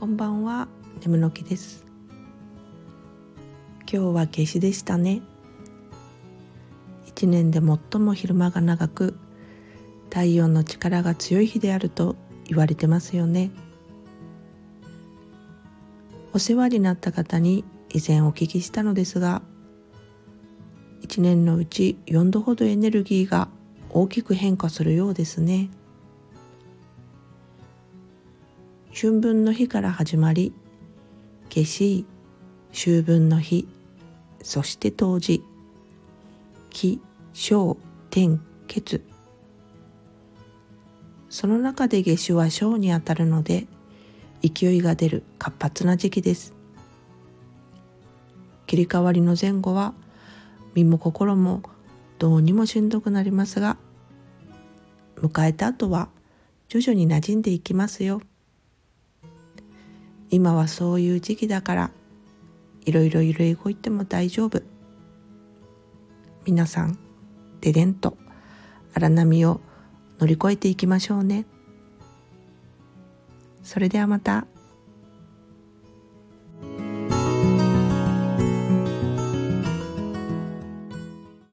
こんばんは。眠の木です。今日は夏至でしたね。一年で最も昼間が長く太陽の力が強い日であると言われてますよね。お世話になった方に以前お聞きしたのですが1年のうち4度ほどエネルギーが大きく変化するようですね。春分の日から始まり夏至秋分の日そして冬至気小天血。その中で夏至は小にあたるので勢いが出る活発な時期です。切り替わりの前後は身も心もどうにもしんどくなりますが迎えた後は徐々に馴染んでいきますよ。今はそういう時期だからいろいろ揺れ動いても大丈夫皆さんででんと荒波を乗り越えていきましょうねそれではまた。